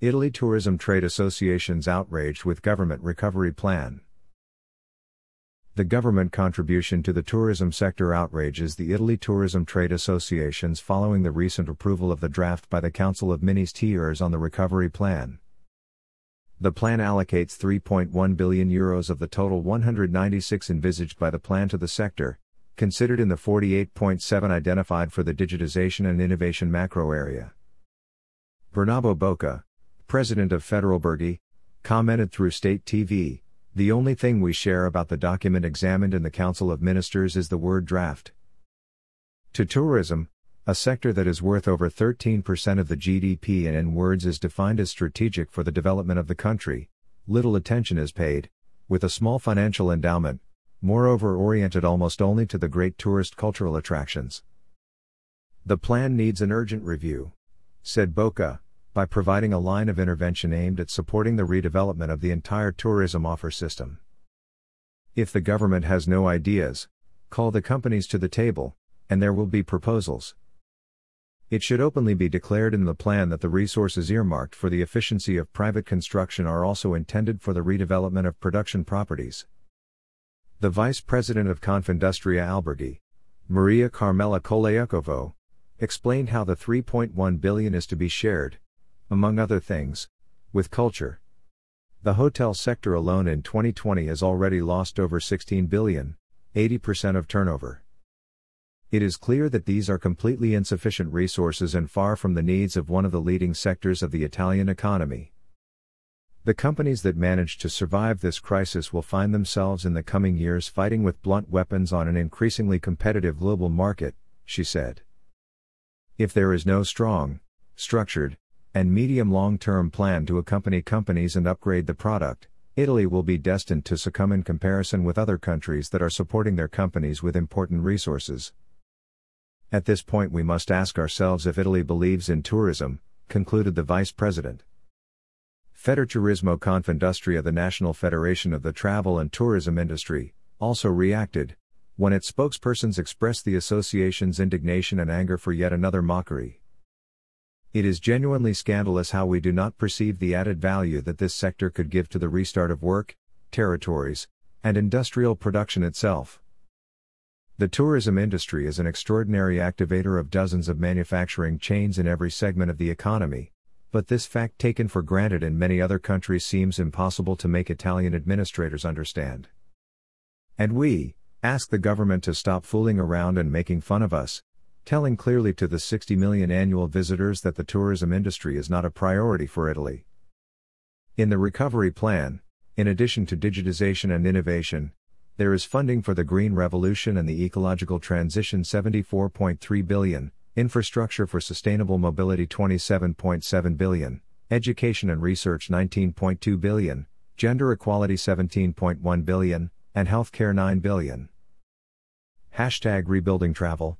Italy Tourism Trade Associations outraged with government recovery plan. The government contribution to the tourism sector outrages the Italy Tourism Trade Associations following the recent approval of the draft by the Council of Ministers on the recovery plan. The plan allocates 3.1 billion euros of the total 196 envisaged by the plan to the sector, considered in the 48.7 identified for the digitization and innovation macro area. Bernabo Bocca, president of Federalberghi, commented through state TV The only thing we share about the document examined in the Council of Ministers is the word draft. To tourism, a sector that is worth over 13% of the GDP and in words is defined as strategic for the development of the country, little attention is paid, with a small financial endowment, moreover oriented almost only to the great tourist cultural attractions. The plan needs an urgent review, said Bocca, by providing a line of intervention aimed at supporting the redevelopment of the entire tourism offer system. If the government has no ideas, call the companies to the table, and there will be proposals. It should openly be declared in the plan that the resources earmarked for the efficiency of private construction are also intended for the redevelopment of production properties. The Vice President of Confindustria Alberghi, Maria Carmela Colaiacovo, explained how the 3.1 billion is to be shared, among other things, with culture. The hotel sector alone in 2020 has already lost over 16 billion, 80% of turnover. It is clear that these are completely insufficient resources and far from the needs of one of the leading sectors of the Italian economy. The companies that manage to survive this crisis will find themselves in the coming years fighting with blunt weapons on an increasingly competitive global market, she said. If there is no strong, structured, and medium long term plan to accompany companies and upgrade the product, Italy will be destined to succumb in comparison with other countries that are supporting their companies with important resources. At this point, we must ask ourselves if Italy believes in tourism, concluded the vice president. Federturismo Confindustria, the National Federation of the Travel and Tourism Industry, also reacted, when its spokespersons expressed the association's indignation and anger for yet another mockery. It is genuinely scandalous how we do not perceive the added value that this sector could give to the restart of work, territories, and industrial production itself. The tourism industry is an extraordinary activator of dozens of manufacturing chains in every segment of the economy, but this fact taken for granted in many other countries seems impossible to make Italian administrators understand. And we, ask the government to stop fooling around and making fun of us, telling clearly to the 60 million annual visitors that the tourism industry is not a priority for Italy. In the recovery plan, in addition to digitization and innovation, there is funding for the green revolution and the ecological transition 74.3 billion, infrastructure for sustainable mobility 27.7 billion, education and research 19.2 billion, gender equality 17.1 billion, and healthcare 9 billion. Hashtag rebuilding travel.